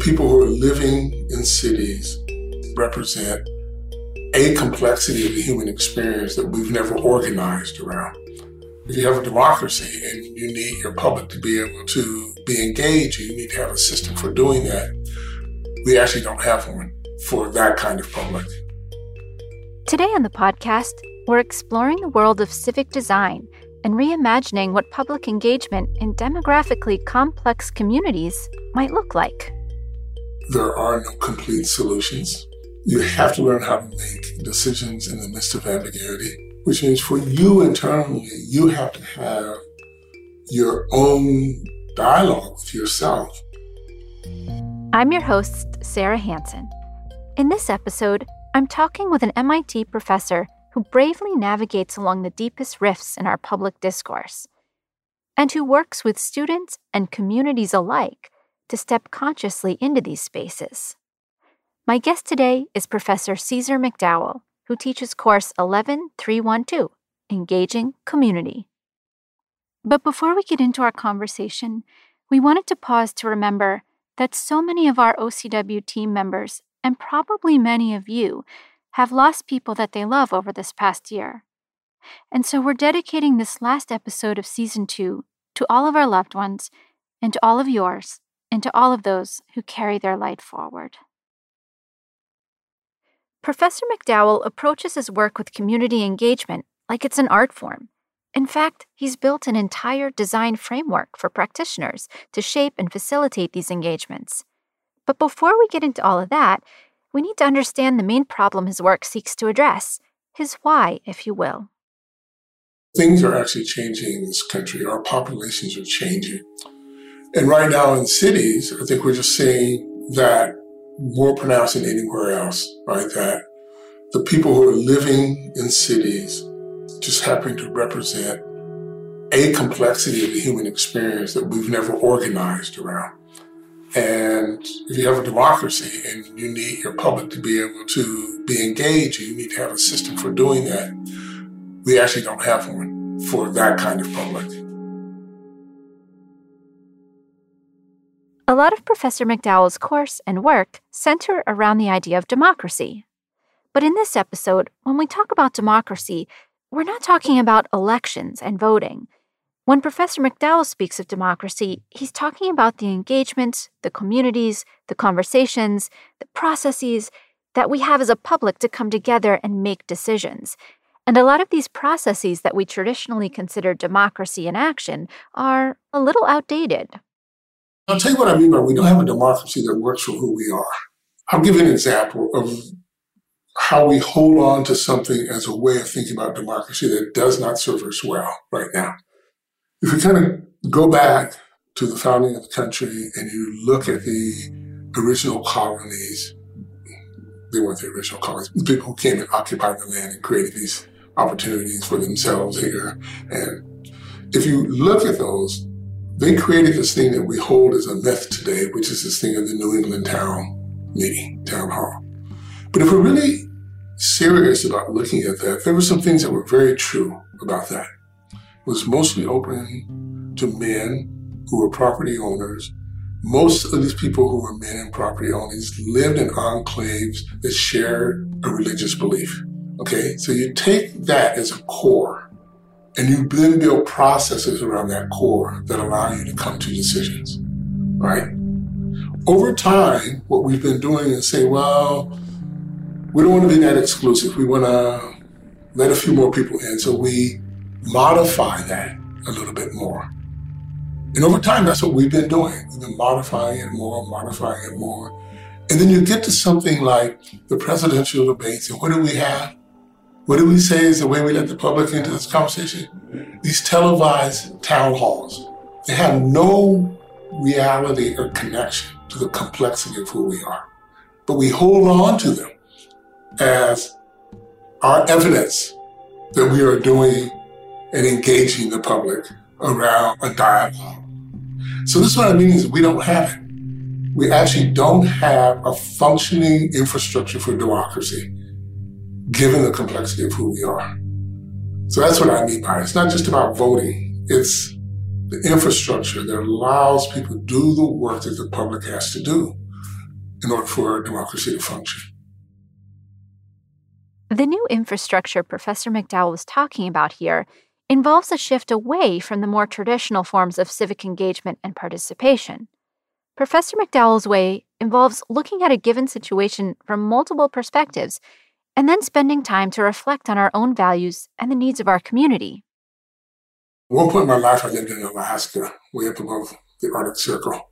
people who are living in cities represent a complexity of the human experience that we've never organized around. If you have a democracy and you need your public to be able to be engaged, you need to have a system for doing that. We actually don't have one for that kind of public. Today on the podcast, we're exploring the world of civic design and reimagining what public engagement in demographically complex communities might look like. There are no complete solutions. You have to learn how to make decisions in the midst of ambiguity, which means for you internally, you have to have your own dialogue with yourself. I'm your host, Sarah Hansen. In this episode, I'm talking with an MIT professor who bravely navigates along the deepest rifts in our public discourse, and who works with students and communities alike to step consciously into these spaces. My guest today is Professor Ceasar McDowell, who teaches course 11312 Engaging Community. But before we get into our conversation, we wanted to pause to remember that so many of our OCW team members, and probably many of you, have lost people that they love over this past year. And so we're dedicating this last episode of season two to all of our loved ones, and to all of yours, and to all of those who carry their light forward. Professor McDowell approaches his work with community engagement like it's an art form. In fact, he's built an entire design framework for practitioners to shape and facilitate these engagements. But before we get into all of that, we need to understand the main problem his work seeks to address his why, if you will. Things are actually changing in this country. Our populations are changing. And right now in cities, I think we're just seeing that more pronounced than anywhere else, right? That the people who are living in cities just happen to represent a complexity of the human experience that we've never organized around. And if you have a democracy and you need your public to be able to be engaged, you need to have a system for doing that. We actually don't have one for that kind of public. A lot of Professor McDowell's course and work center around the idea of democracy. But in this episode, when we talk about democracy, we're not talking about elections and voting. When Professor McDowell speaks of democracy, he's talking about the engagements, the communities, the conversations, the processes that we have as a public to come together and make decisions. And a lot of these processes that we traditionally consider democracy in action are a little outdated. I'll tell you what I mean by we don't have a democracy that works for who we are. I'll give you an example of how we hold on to something as a way of thinking about democracy that does not serve us well right now. If you kind of go back to the founding of the country and you look at the original colonies, they weren't the original colonies, the people who came and occupied the land and created these opportunities for themselves here. And if you look at those, they created this thing that we hold as a myth today, which is this thing of the New England town meeting, town hall. But if we're really serious about looking at that, there were some things that were very true about that It was mostly open to men who were property owners. Most of these people who were men and property owners lived in enclaves that shared a religious belief. Okay, so you take that as a core and you then build processes around that core that allow you to come to decisions, right? Over time, what we've been doing is say, well, we don't want to be that exclusive. We want to let a few more people in. So we modify that a little bit more. And over time, that's what we've been doing. We've been modifying it more, modifying it more. And then you get to something like the presidential debates, and what do we have? What do we say is the way we let the public into this conversation? These televised town halls. They have no reality or connection to the complexity of who we are. But we hold on to them as our evidence that we are doing and engaging the public around a dialogue. So this is what I mean is we don't have it. We actually don't have a functioning infrastructure for democracy, given the complexity of who we are. So that's what I mean by it. It's not just about voting. It's the infrastructure that allows people to do the work that the public has to do. in order for democracy to function. The new infrastructure Professor McDowell was talking about here involves a shift away from the more traditional forms of civic engagement and participation. Professor McDowell's way involves looking at a given situation from multiple perspectives and then spending time to reflect on our own values and the needs of our community. One point in my life, I lived in Alaska, way up above the Arctic Circle.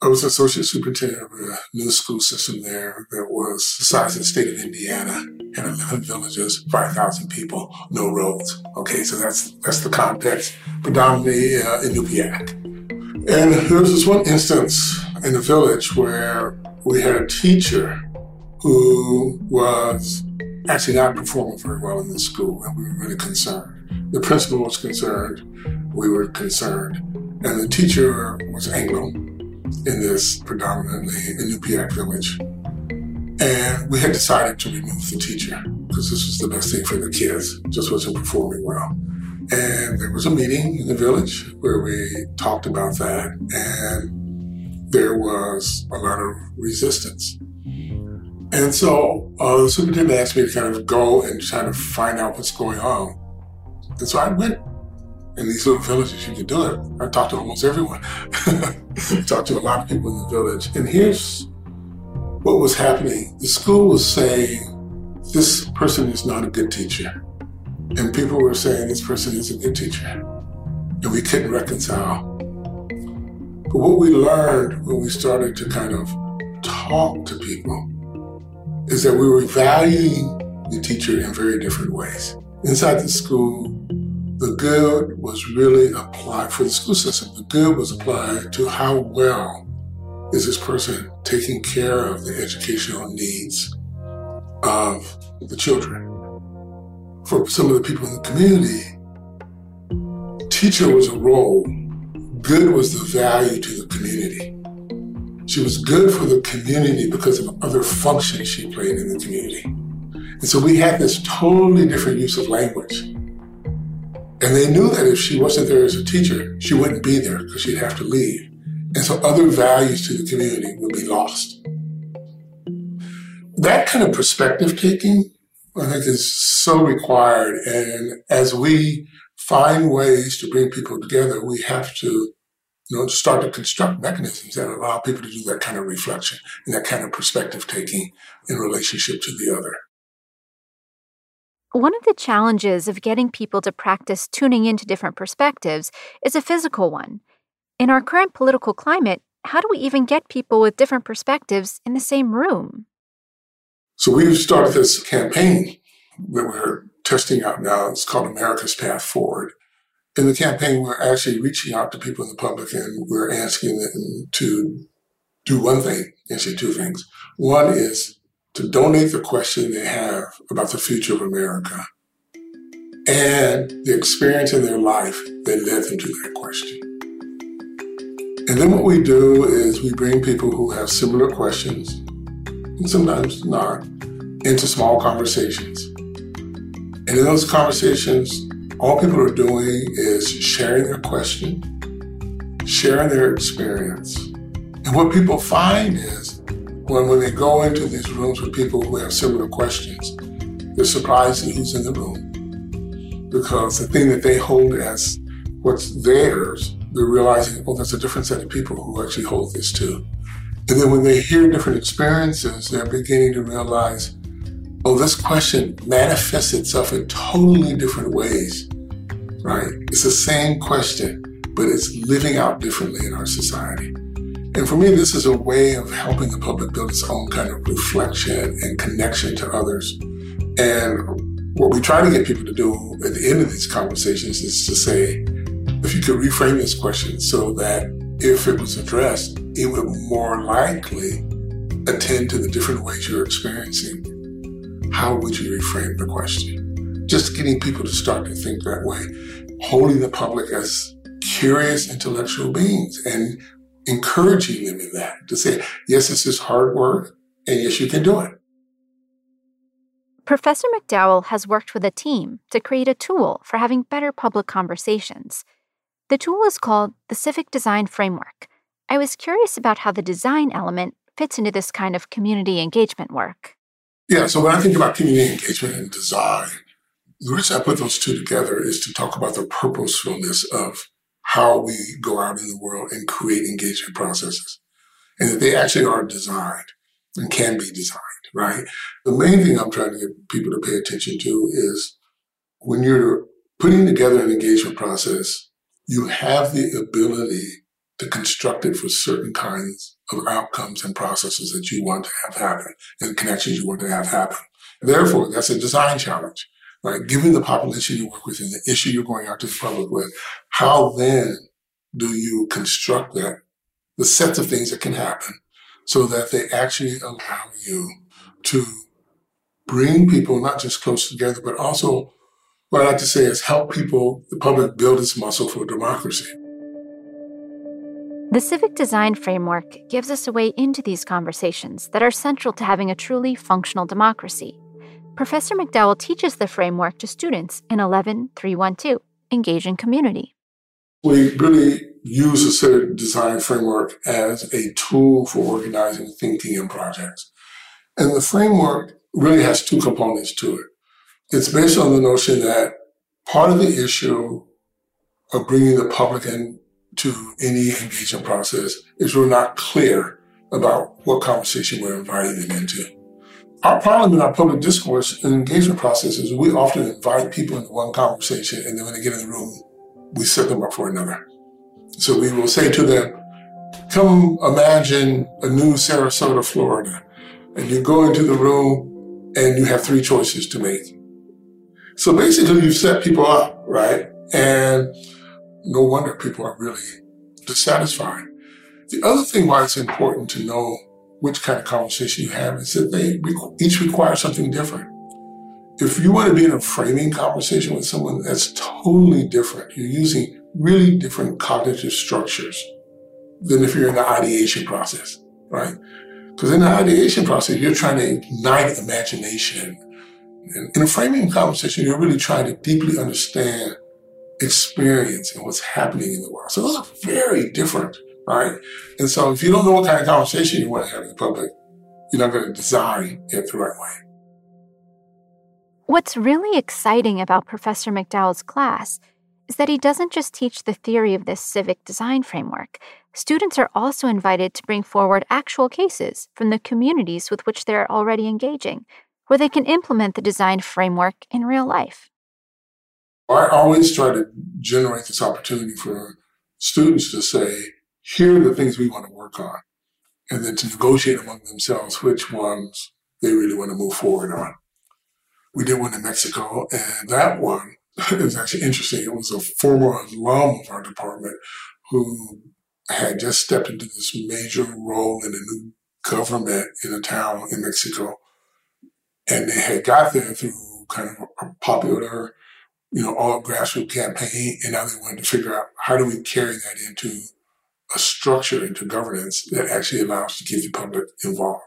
I was associate superintendent of a new school system there that was the size of the state of Indiana, had 11 villages, 5,000 people, no roads. Okay, so that's that's the context, predominantly uh, Inupiaq. And there was this one instance in the village where we had a teacher who was actually not performing very well in the school, and we were really concerned. The principal was concerned, we were concerned, and the teacher was Anglo in this predominantly Inupiaq village. And we had decided to remove the teacher because this was the best thing for the kids, just wasn't performing well. And there was a meeting in the village where we talked about that, and there was a lot of resistance. And so uh, the superintendent asked me to kind of go and try to find out what's going on. And so I went in these little villages, you can do it. I talked to almost everyone. talked to a lot of people in the village. And here's what was happening. The school was saying, this person is not a good teacher. And people were saying, this person is a good teacher. And we couldn't reconcile. But what we learned when we started to kind of talk to people is that we were valuing the teacher in very different ways. Inside the school, the good was really applied for the school system. The good was applied to how well is this person taking care of the educational needs of the children. For some of the people in the community, teacher was a role. Good was the value to the community. She was good for the community because of other functions she played in the community. And so we had this totally different use of language. And they knew that if she wasn't there as a teacher, she wouldn't be there because she'd have to leave. And so other values to the community would be lost. That kind of perspective taking, I think, is so required. And as we find ways to bring people together, we have to, you know, start to construct mechanisms that allow people to do that kind of reflection and that kind of perspective taking in relationship to the other. One of the challenges of getting people to practice tuning into different perspectives is a physical one. In our current political climate, how do we even get people with different perspectives in the same room? So we've started this campaign that we're testing out now. It's called America's Path Forward. In the campaign, we're actually reaching out to people in the public and we're asking them to do one thing, actually two things. One is to donate the question they have about the future of America and the experience in their life that led them to that question. And then what we do is we bring people who have similar questions, and sometimes not, into small conversations. And in those conversations, all people are doing is sharing their question, sharing their experience. And what people find is when, when they go into these rooms with people who have similar questions, they're surprised at who's in the room. Because the thing that they hold as what's theirs, they're realizing, oh, there's a different set of people who actually hold this too. And then when they hear different experiences, they're beginning to realize, oh, this question manifests itself in totally different ways, right? It's the same question, but it's living out differently in our society. And for me, this is a way of helping the public build its own kind of reflection and connection to others. And what we try to get people to do at the end of these conversations is to say, if you could reframe this question so that if it was addressed, it would more likely attend to the different ways you're experiencing. How would you reframe the question? Just getting people to start to think that way, holding the public as curious intellectual beings and encouraging them in that to say, yes, this is hard work, and yes, you can do it. Professor McDowell has worked with a team to create a tool for having better public conversations. The tool is called the Civic Design Framework. I was curious about how the design element fits into this kind of community engagement work. Yeah, so when I think about community engagement and design, the reason I put those two together is to talk about the purposefulness of how we go out in the world and create engagement processes. And that they actually are designed and can be designed, right? The main thing I'm trying to get people to pay attention to is when you're putting together an engagement process, you have the ability to construct it for certain kinds of outcomes and processes that you want to have happen and connections you want to have happen. Therefore, that's a design challenge, right? Given the population you work with and the issue you're going out to the public with, how then do you construct that, the sets of things that can happen so that they actually allow you to bring people not just close together, but also what I like to say is help people, the public build its muscle for democracy. The civic design framework gives us a way into these conversations that are central to having a truly functional democracy. Professor McDowell teaches the framework to students in 11312, Engaging Community. We really use the civic design framework as a tool for organizing thinking and projects. And the framework really has two components to it. It's based on the notion that part of the issue of bringing the public in to any engagement process is we're not clear about what conversation we're inviting them into. Our problem in our public discourse and engagement process is we often invite people into one conversation and then when they get in the room, we set them up for another. So we will say to them, come imagine a new Sarasota, Florida, and you go into the room and you have three choices to make. So basically you've set people up, right? And no wonder people are really dissatisfied. The other thing why it's important to know which kind of conversation you have is that they each require something different. If you want to be in a framing conversation with someone that's totally different, you're using really different cognitive structures than if you're in the ideation process, right? Because in the ideation process, you're trying to ignite imagination. In a framing conversation, you're really trying to deeply understand experience and what's happening in the world. So those are very different, right? And so if you don't know what kind of conversation you want to have in the public, you're not going to design it the right way. What's really exciting about Professor McDowell's class is that he doesn't just teach the theory of this civic design framework. Students are also invited to bring forward actual cases from the communities with which they're already engaging, where they can implement the design framework in real life. I always try to generate this opportunity for students to say, here are the things we want to work on, and then to negotiate among themselves which ones they really want to move forward on. We did one in Mexico, and that one was actually interesting. It was a former alum of our department who had just stepped into this major role in a new government in a town in Mexico. And they had got there through kind of a popular you know, all grassroots campaign. And now they wanted to figure out how do we carry that into a structure, into governance that actually allows to keep the public involved.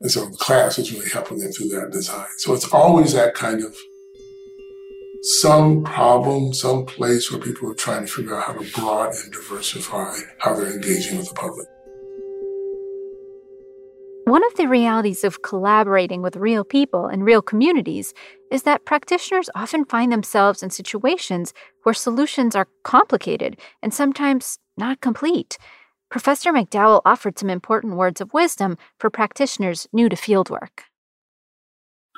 And so the class is really helping them through that design. So it's always that kind of some problem, some place where people are trying to figure out how to broaden and diversify how they're engaging with the public. One of the realities of collaborating with real people in real communities is that practitioners often find themselves in situations where solutions are complicated and sometimes not complete. Professor McDowell offered some important words of wisdom for practitioners new to fieldwork.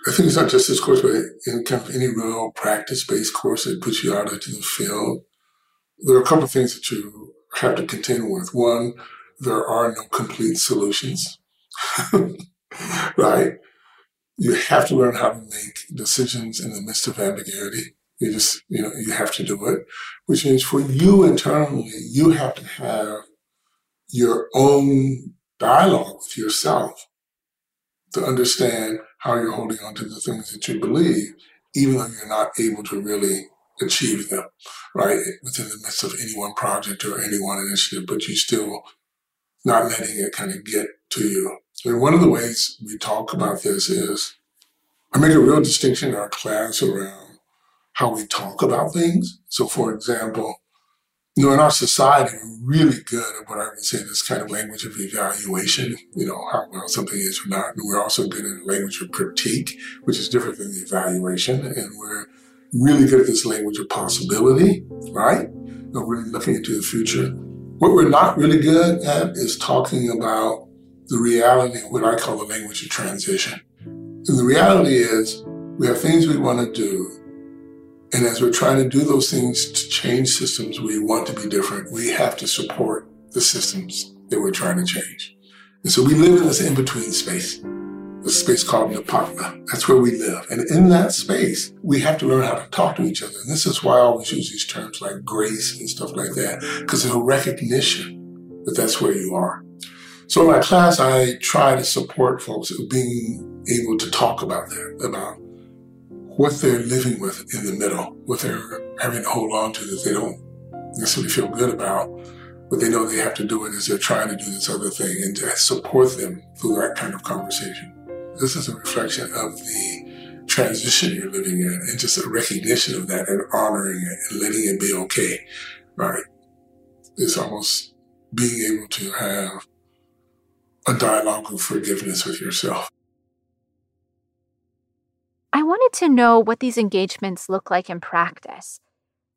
I think it's not just this course, but in kind of any real practice based course that puts you out into the field. There are a couple of things that you have to contend with. One, there are no complete solutions. right? You have to learn how to make decisions in the midst of ambiguity. You just, you know, you have to do it, which means for you internally, you have to have your own dialogue with yourself to understand how you're holding on to the things that you believe, even though you're not able to really achieve them, right? Within the midst of any one project or any one initiative, but you still not letting it kind of get to you. And one of the ways we talk about this is I make a real distinction in our class around how we talk about things. So, for example, you know, in our society, we're really good at what I would say this kind of language of evaluation, you know, how well something is or not. And we're also good at language of critique, which is different than the evaluation. And we're really good at this language of possibility, right? Know, really looking into the future. What we're not really good at is talking about the reality what I call the language of transition. And the reality is we have things we want to do and as we're trying to do those things to change systems we want to be different, we have to support the systems that we're trying to change. And so we live in this in-between space, the space called Nepantla. That's where we live. And in that space, we have to learn how to talk to each other. And this is why I always use these terms like grace and stuff like that, because there's a recognition that that's where you are. So in my class, I try to support folks being able to talk about that, about what they're living with in the middle, what they're having to hold on to that they don't necessarily feel good about, but they know they have to do it as they're trying to do this other thing and to support them through that kind of conversation. This is a reflection of the transition you're living in and just a recognition of that and honoring it and letting it be okay, right? It's almost being able to have a dialogue of forgiveness with yourself. I wanted to know what these engagements look like in practice.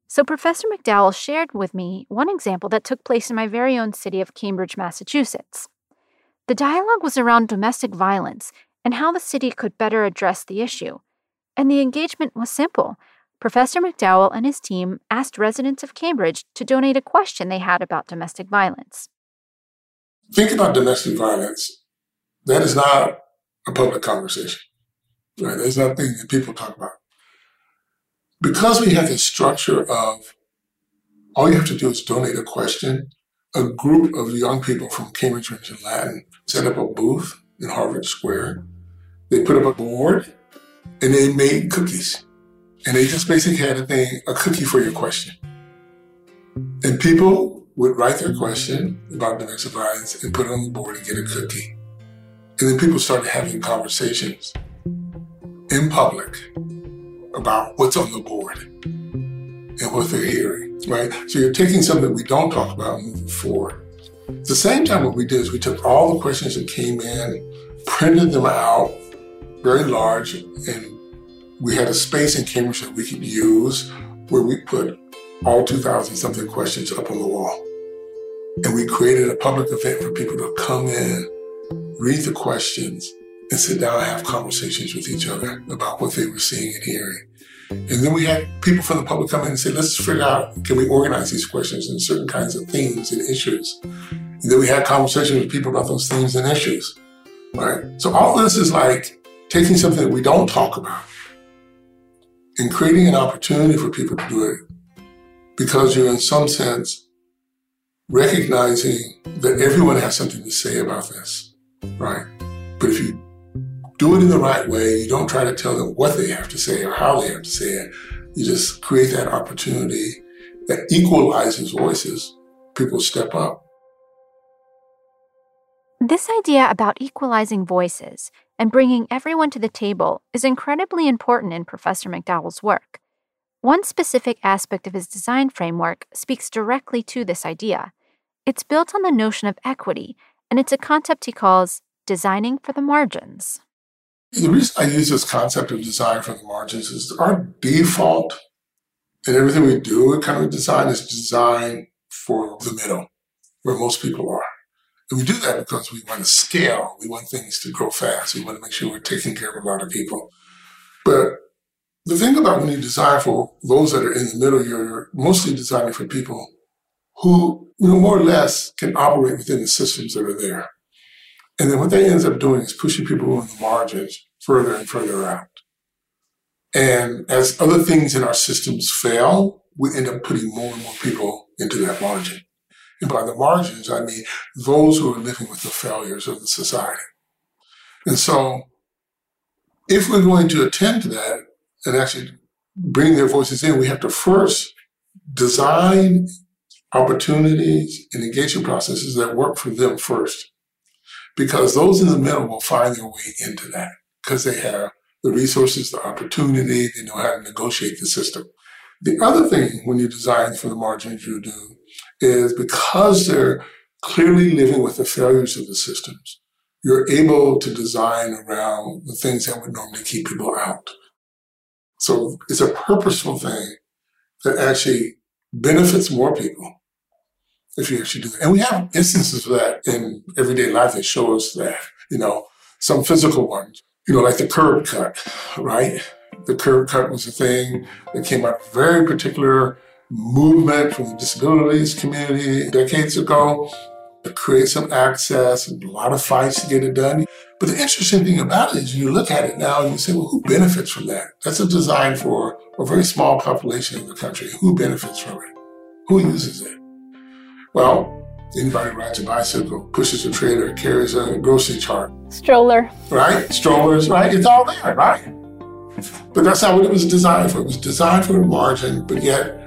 So, Professor McDowell shared with me one example that took place in my very own city of Cambridge, Massachusetts. The dialogue was around domestic violence and how the city could better address the issue. And the engagement was simple. Professor McDowell and his team asked residents of Cambridge to donate a question they had about domestic violence. Think about domestic violence. That is not a public conversation. Right? There's nothing that people talk about. Because we have this structure of all you have to do is donate a question, a group of young people from Cambridge and Latin set up a booth in Harvard Square. They put up a board and they made cookies. And they just basically had a thing, a cookie for your question. And people would write their question about domestic violence and put it on the board and get a cookie. And then people started having conversations in public about what's on the board and what they're hearing, right? So you're taking something we don't talk about and moving forward. At the same time, what we did is we took all the questions that came in, printed them out very large, and we had a space in Cambridge that we could use where we put all 2,000 something questions up on the wall. And we created a public event for people to come in, read the questions, and sit down and have conversations with each other about what they were seeing and hearing. And then we had people from the public come in and say, let's figure out, can we organize these questions in certain kinds of themes and issues? And then we had conversations with people about those themes and issues, right? So all this is like taking something that we don't talk about and creating an opportunity for people to do it because you're in some sense recognizing that everyone has something to say about this, right? But if you do it in the right way. You don't try to tell them what they have to say or how they have to say it. You just create that opportunity that equalizes voices. People step up. This idea about equalizing voices and bringing everyone to the table is incredibly important in Professor McDowell's work. One specific aspect of his design framework speaks directly to this idea. It's built on the notion of equity, and it's a concept he calls designing for the margins. The reason I use this concept of design for the margins is our default in everything we do in kind of design is design for the middle, where most people are. And we do that because we want to scale. We want things to grow fast. We want to make sure we're taking care of a lot of people. But the thing about when you design for those that are in the middle, you're mostly designing for people who, you know, more or less can operate within the systems that are there. And then what that ends up doing is pushing people on the margins further and further out. And as other things in our systems fail, we end up putting more and more people into that margin. And by the margins, I mean those who are living with the failures of the society. And so if we're going to attend to that and actually bring their voices in, we have to first design opportunities and engagement processes that work for them first because those in the middle will find their way into that because they have the resources, the opportunity, they know how to negotiate the system. The other thing when you design for the margins you do is because they're clearly living with the failures of the systems, you're able to design around the things that would normally keep people out. So it's a purposeful thing that actually benefits more people if you actually do that. And we have instances of that in everyday life that show us that, you know, some physical ones, you know, like the curb cut, right? The curb cut was a thing that came out very particular movement from the disabilities community decades ago to create some access and a lot of fights to get it done. But the interesting thing about it is you look at it now and you say, well, who benefits from that? That's a design for a very small population in the country. Who benefits from it? Who uses it? Well, anybody rides a bicycle, pushes a trailer, carries a grocery cart. Stroller. Right? Strollers, right? It's all there, right? But that's not what it was designed for. It was designed for the margin, but yet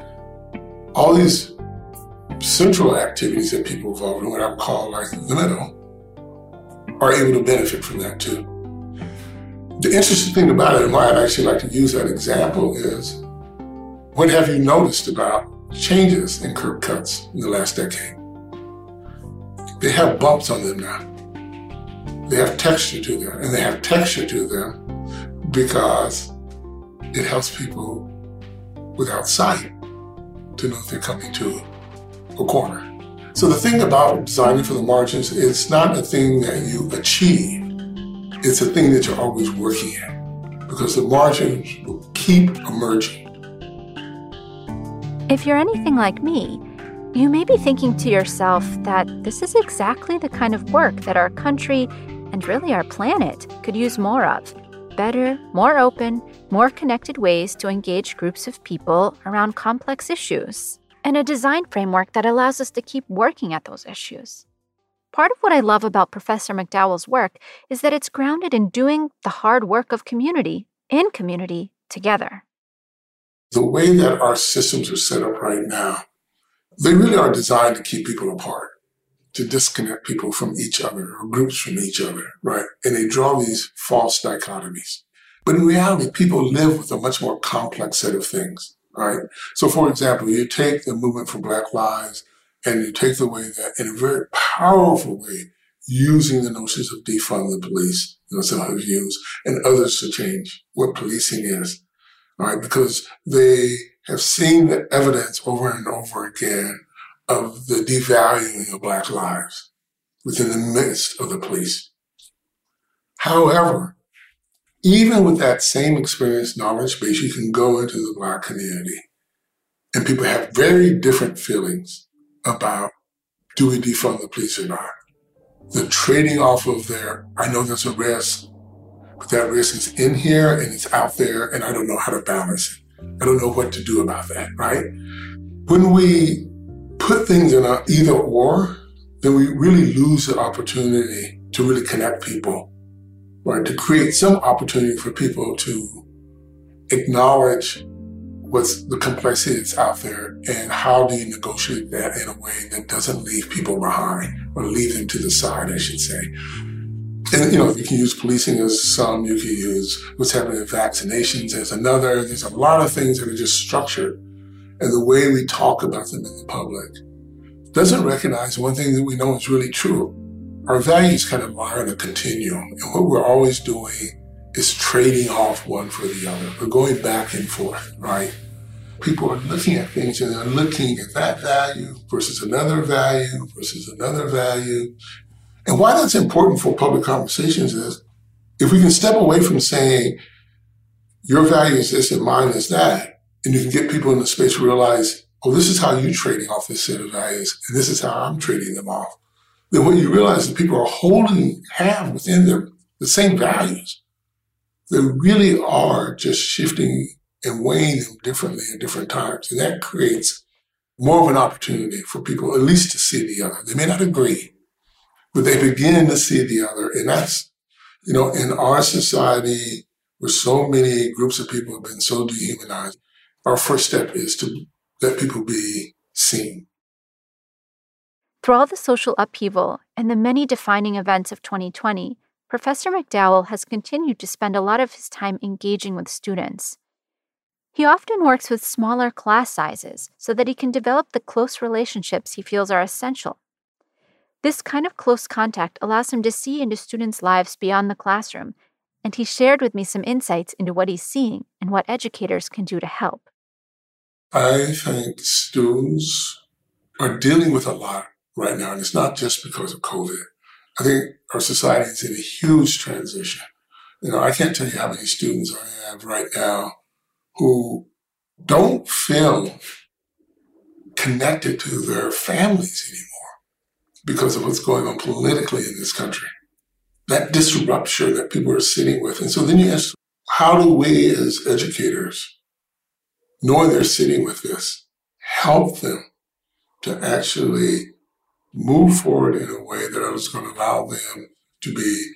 all these central activities that people involved in, what I call like the middle, are able to benefit from that too. The interesting thing about it, and why I'd actually like to use that example, is what have you noticed about changes in curb cuts in the last decade? They have bumps on them now. They have texture to them, and they have texture to them because it helps people without sight to know if they're coming to a corner. So the thing about designing for the margins, it's not a thing that you achieve. It's a thing that you're always working at because the margins will keep emerging. If you're anything like me, you may be thinking to yourself that this is exactly the kind of work that our country and really our planet could use more of. Better, more open, more connected ways to engage groups of people around complex issues and a design framework that allows us to keep working at those issues. Part of what I love about Professor McDowell's work is that it's grounded in doing the hard work of community in community together. The way that our systems are set up right now, they really are designed to keep people apart, to disconnect people from each other or groups from each other, right? And they draw these false dichotomies. But in reality, people live with a much more complex set of things right? So, for example, you take the movement for Black Lives and you take the way that, in a very powerful way, using the notions of defund the police, you know, some have used, and others to change what policing is, right? Because they have seen the evidence over and over again of the devaluing of Black lives within the midst of the police. However, even with that same experience knowledge base, you can go into the Black community and people have very different feelings about do we defund the police or not? The trading off of their, I know there's a risk, but that risk is in here and it's out there and I don't know how to balance it. I don't know what to do about that, right? When we put things in a either or, then we really lose the opportunity to really connect people right? To create some opportunity for people to acknowledge what's the complexity that's out there and how do you negotiate that in a way that doesn't leave people behind or leave them to the side, I should say. And, you know, you can use policing as some, you can use what's happening in vaccinations as another. There's a lot of things that are just structured. And the way we talk about them in the public doesn't recognize one thing that we know is really true our values kind of lie on a continuum. And what we're always doing is trading off one for the other. We're going back and forth, right? People are looking at things and they're looking at that value versus another value versus another value. And why that's important for public conversations is if we can step away from saying your value is this and mine is that, and you can get people in the space to realize, oh, this is how you're trading off this set of values, and this is how I'm trading them off then what you realize that people are holding, have within them the same values. They really are just shifting and weighing them differently at different times. And that creates more of an opportunity for people at least to see the other. They may not agree, but they begin to see the other. And that's, you know, in our society where so many groups of people have been so dehumanized, our first step is to let people be seen. Through all the social upheaval and the many defining events of 2020, Professor McDowell has continued to spend a lot of his time engaging with students. He often works with smaller class sizes so that he can develop the close relationships he feels are essential. This kind of close contact allows him to see into students' lives beyond the classroom, and he shared with me some insights into what he's seeing and what educators can do to help. I think students are dealing with a lot right now, and it's not just because of COVID. I think our society is in a huge transition. You know, I can't tell you how many students I have right now who don't feel connected to their families anymore because of what's going on politically in this country. That disruption that people are sitting with. And so then you ask, how do we as educators, knowing they're sitting with this, help them to actually move forward in a way that is going to allow them to be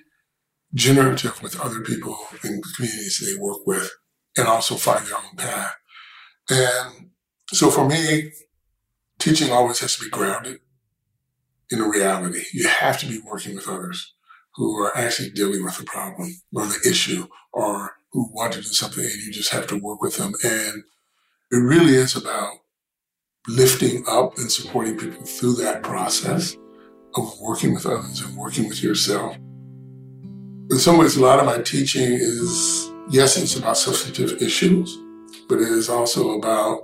generative with other people in the communities they work with and also find their own path. And so for me, teaching always has to be grounded in a reality. You have to be working with others who are actually dealing with the problem or the issue or who want to do something and you just have to work with them. And it really is about lifting up and supporting people through that process of working with others and working with yourself. In some ways, a lot of my teaching is, yes, it's about substantive issues, but it is also about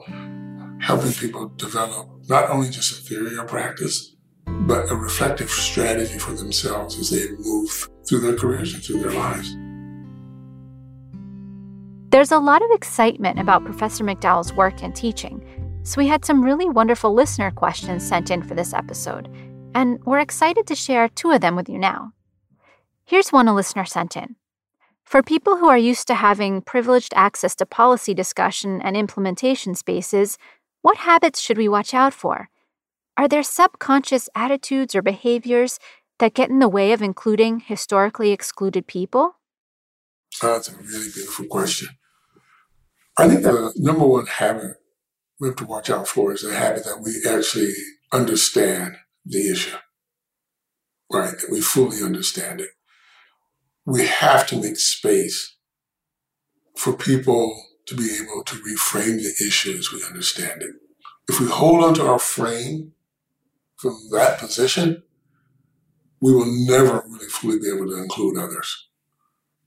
helping people develop not only just a theory or practice, but a reflective strategy for themselves as they move through their careers and through their lives. There's a lot of excitement about Professor McDowell's work and teaching, so we had some really wonderful listener questions sent in for this episode, and we're excited to share two of them with you now. Here's one a listener sent in. For people who are used to having privileged access to policy discussion and implementation spaces, what habits should we watch out for? Are there subconscious attitudes or behaviors that get in the way of including historically excluded people? that's a really beautiful question. I think the number one habit we have to watch out for is the habit that we actually understand the issue, right? That we fully understand it. We have to make space for people to be able to reframe the issue as we understand it. If we hold on to our frame from that position, we will never really fully be able to include others.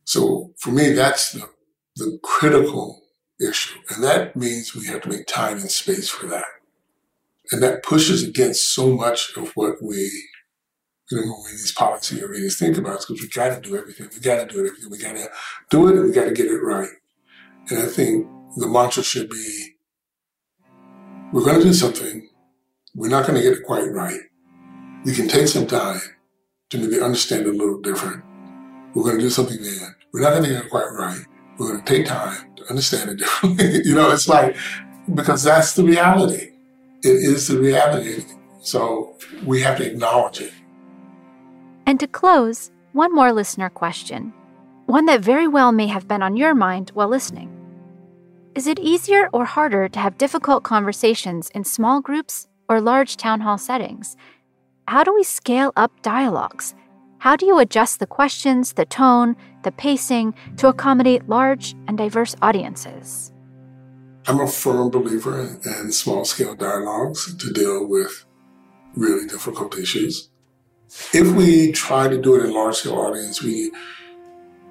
So for me, that's the, the critical issue. And that means we have to make time and space for that. And that pushes against so much of what we, you know, when these policy arenas think about, because we got to do everything. We got to do everything. We got to do it and we got to get it right. And I think the mantra should be, we're going to do something. We're not going to get it quite right. We can take some time to maybe understand it a little different. We're going to do something then. We're not going to get it quite right. We're going to take time to understand it differently. you know, it's like, because that's the reality. It is the reality. So we have to acknowledge it. And to close, one more listener question, one that very well may have been on your mind while listening. Is it easier or harder to have difficult conversations in small groups or large town hall settings? How do we scale up dialogues? How do you adjust the questions, the tone, the pacing to accommodate large and diverse audiences? I'm a firm believer in, small scale dialogues to deal with really difficult issues. If we try to do it in large scale audience, we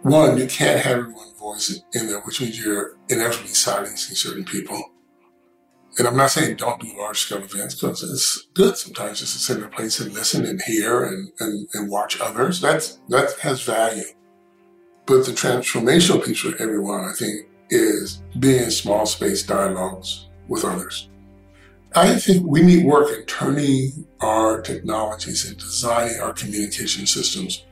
one, you can't have everyone voice in there, which means you're inevitably silencing certain people. And I'm not saying don't do large scale events because it's good sometimes just to sit in a place and listen and hear and, and, and watch others. That's, that has value. But the transformational piece for everyone, I think, is being in small space dialogues with others. I think we need work in turning our technologies and designing our communication systems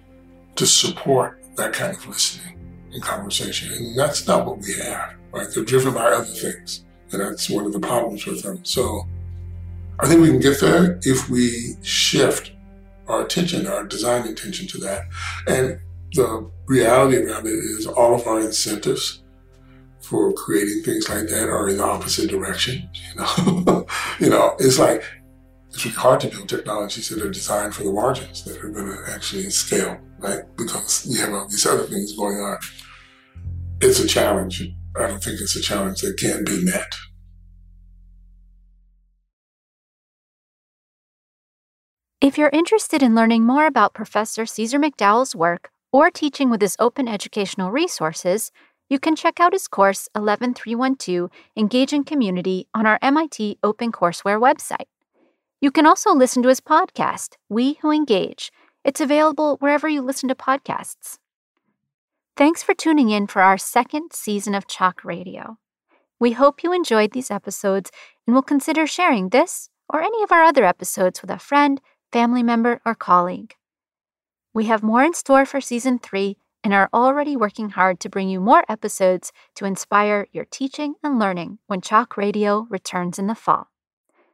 to support that kind of listening and conversation. And that's not what we have, right? They're driven by other things. And that's one of the problems with them. So I think we can get there if we shift our attention, our design attention to that. And the reality around it is all of our incentives for creating things like that are in the opposite direction. You know, you know, it's like it's hard to build technologies that are designed for the margins that are going to actually scale, right? Because you have all these other things going on. It's a challenge I don't think it's a challenge that can be met. If you're interested in learning more about Professor Ceasar McDowell's work or teaching with his open educational resources, you can check out his course 11312 Engaging Community on our MIT OpenCourseWare website. You can also listen to his podcast, We Who Engage. It's available wherever you listen to podcasts. Thanks for tuning in for our second season of Chalk Radio. We hope you enjoyed these episodes and will consider sharing this or any of our other episodes with a friend, family member, or colleague. We have more in store for season three and are already working hard to bring you more episodes to inspire your teaching and learning when Chalk Radio returns in the fall.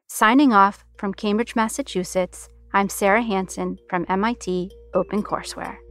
Signing off from Cambridge, Massachusetts, I'm Sarah Hanson from MIT OpenCourseWare.